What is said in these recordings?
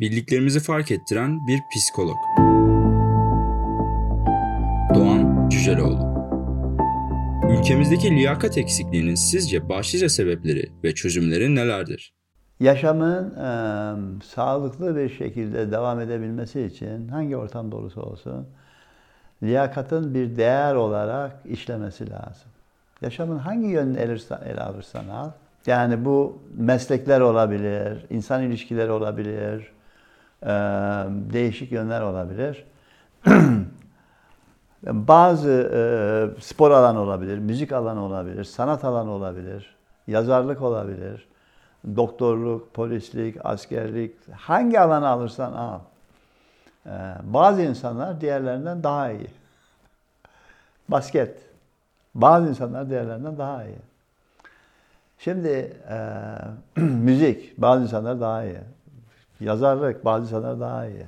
Bildiklerimizi fark ettiren bir psikolog. Doğan Cüceloğlu Ülkemizdeki liyakat eksikliğinin sizce başlıca sebepleri ve çözümleri nelerdir? Yaşamın e, sağlıklı bir şekilde devam edebilmesi için hangi ortamda olursa olsun liyakatın bir değer olarak işlemesi lazım. Yaşamın hangi yönünü ele, ele alırsan al. Yani bu meslekler olabilir, insan ilişkileri olabilir, değişik yönler olabilir. Bazı e, spor alanı olabilir, müzik alanı olabilir, sanat alanı olabilir, yazarlık olabilir, doktorluk, polislik, askerlik, hangi alanı alırsan al. E, bazı insanlar diğerlerinden daha iyi. Basket. Bazı insanlar diğerlerinden daha iyi. Şimdi e, müzik, bazı insanlar daha iyi. Yazarlık, bazı insanlar daha iyi.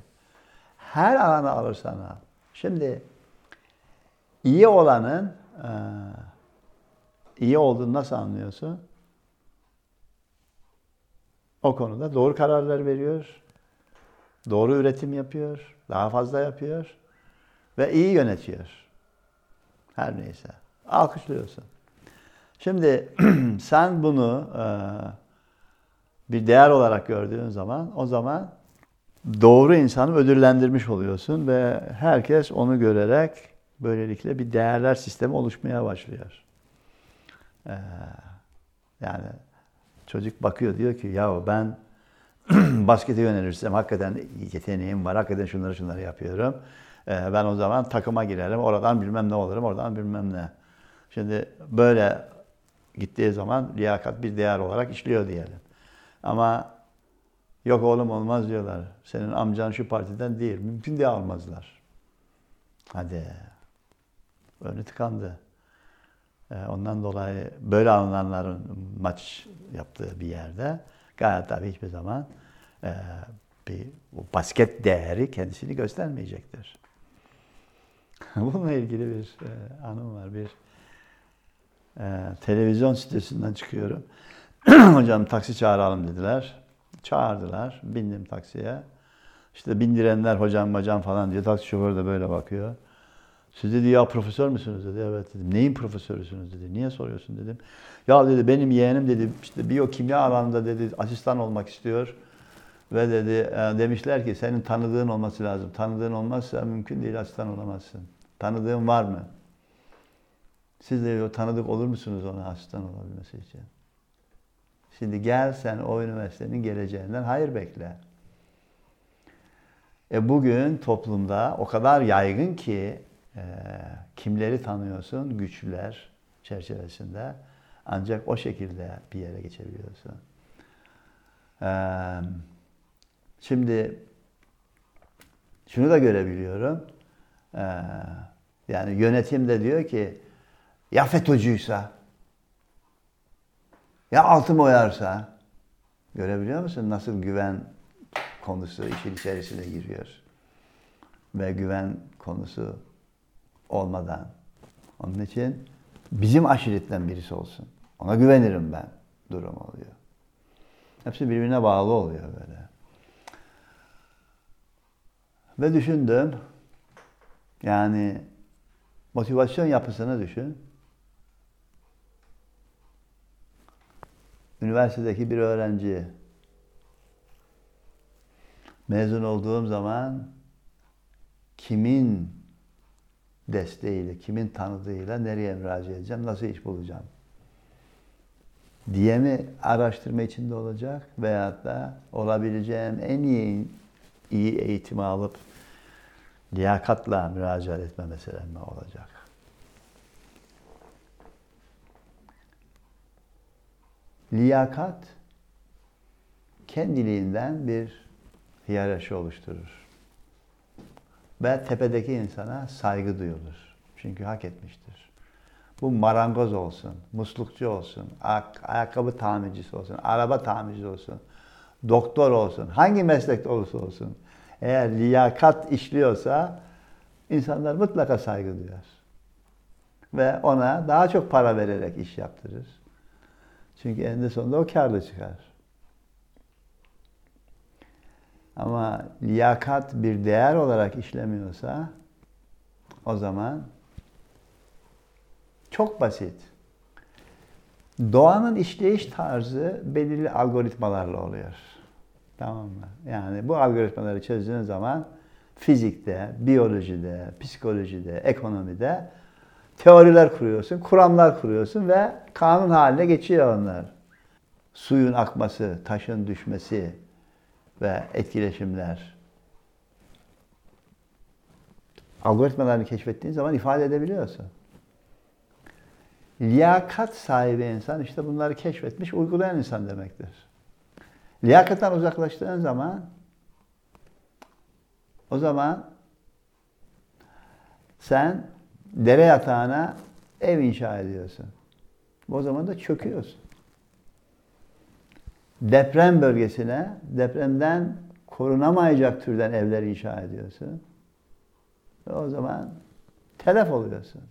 Her alanı alırsan al. Şimdi iyi olanın e, iyi olduğunu nasıl anlıyorsun? O konuda doğru kararlar veriyor, doğru üretim yapıyor, daha fazla yapıyor ve iyi yönetiyor. Her neyse. Alkışlıyorsun. Şimdi sen bunu e, bir değer olarak gördüğün zaman o zaman doğru insanı ödüllendirmiş oluyorsun ve herkes onu görerek böylelikle bir değerler sistemi oluşmaya başlıyor. Ee, yani çocuk bakıyor diyor ki ya ben baskete yönelirsem hakikaten yeteneğim var, hakikaten şunları şunları yapıyorum. Ee, ben o zaman takıma girerim, oradan bilmem ne olurum, oradan bilmem ne. Şimdi böyle gittiği zaman liyakat bir değer olarak işliyor diyelim. Ama yok oğlum olmaz diyorlar. Senin amcan şu partiden değil. Mümkün diye almazlar. Hadi. Önü tıkandı. Ee, ondan dolayı böyle alınanların maç yaptığı bir yerde gayet tabii hiçbir zaman e, bir basket değeri kendisini göstermeyecektir. Bununla ilgili bir e, anım var. Bir e, televizyon sitesinden çıkıyorum. Hocam taksi çağıralım dediler. Çağırdılar. Bindim taksiye. İşte bindirenler hocam hocam falan diyor. Taksi şoförü de böyle bakıyor. Siz dedi ya profesör müsünüz dedi. Evet dedim. Neyin profesörüsünüz dedi. Niye soruyorsun dedim. Ya dedi benim yeğenim dedi işte biyokimya alanında dedi asistan olmak istiyor. Ve dedi e, demişler ki senin tanıdığın olması lazım. Tanıdığın olmazsa mümkün değil asistan olamazsın. Tanıdığın var mı? Siz de o tanıdık olur musunuz ona asistan olabilmesi için? Şimdi gel sen o üniversitenin geleceğinden hayır bekle. E bugün toplumda o kadar yaygın ki e, kimleri tanıyorsun? Güçlüler çerçevesinde. Ancak o şekilde bir yere geçebiliyorsun. E, şimdi şunu da görebiliyorum. E, yani yönetim de diyor ki ya FETÖ'cüyse ya altım oyarsa görebiliyor musun nasıl güven konusu işin içerisine giriyor. Ve güven konusu olmadan. Onun için bizim aşiretten birisi olsun. Ona güvenirim ben durum oluyor. Hepsi birbirine bağlı oluyor böyle. Ve düşündüm. Yani motivasyon yapısını düşün. Üniversitedeki bir öğrenci mezun olduğum zaman kimin desteğiyle, kimin tanıdığıyla nereye müracaat edeceğim, nasıl iş bulacağım diye mi araştırma içinde olacak veyahut da olabileceğim en iyi iyi eğitimi alıp liyakatla müracaat etme meselem mi olacak? Liyakat kendiliğinden bir hiyerarşi oluşturur. Ve tepedeki insana saygı duyulur. Çünkü hak etmiştir. Bu marangoz olsun, muslukçu olsun, ayakkabı tamircisi olsun, araba tamircisi olsun, doktor olsun, hangi meslekte olursa olsun. Eğer liyakat işliyorsa insanlar mutlaka saygı duyar. Ve ona daha çok para vererek iş yaptırır. Çünkü eninde sonunda o karlı çıkar. Ama liyakat bir değer olarak işlemiyorsa o zaman çok basit. Doğanın işleyiş tarzı belirli algoritmalarla oluyor. Tamam mı? Yani bu algoritmaları çözdüğün zaman fizikte, biyolojide, psikolojide, ekonomide teoriler kuruyorsun, kuramlar kuruyorsun ve kanun haline geçiyor onlar. Suyun akması, taşın düşmesi ve etkileşimler. Algoritmalarını keşfettiğin zaman ifade edebiliyorsun. Liyakat sahibi insan işte bunları keşfetmiş, uygulayan insan demektir. Liyakattan uzaklaştığın zaman o zaman sen dere yatağına ev inşa ediyorsun. O zaman da çöküyorsun. Deprem bölgesine depremden korunamayacak türden evler inşa ediyorsun. Ve o zaman telef oluyorsun.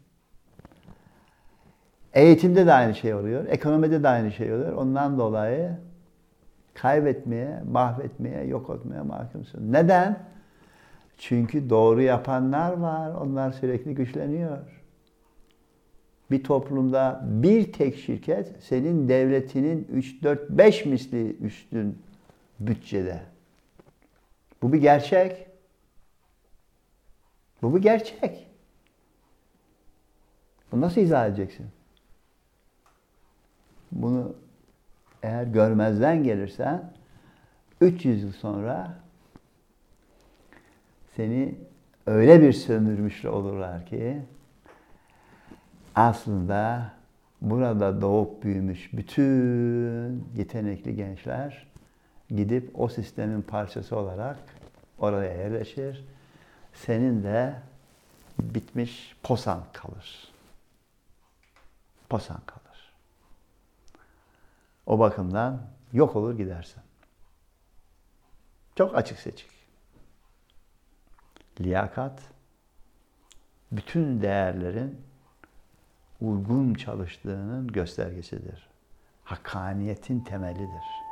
Eğitimde de aynı şey oluyor. Ekonomide de aynı şey oluyor. Ondan dolayı kaybetmeye, mahvetmeye, yok etmeye mahkumsun. Neden? Çünkü doğru yapanlar var. Onlar sürekli güçleniyor. Bir toplumda bir tek şirket senin devletinin 3, 4, 5 misli üstün bütçede. Bu bir gerçek. Bu bir gerçek. Bunu nasıl izah edeceksin? Bunu eğer görmezden gelirsen 300 yıl sonra seni öyle bir sömürmüş olurlar ki aslında burada doğup büyümüş bütün yetenekli gençler gidip o sistemin parçası olarak oraya yerleşir. Senin de bitmiş posan kalır. Posan kalır. O bakımdan yok olur gidersin. Çok açık seçik. Liyakat bütün değerlerin uygun çalıştığının göstergesidir. Hakkaniyetin temelidir.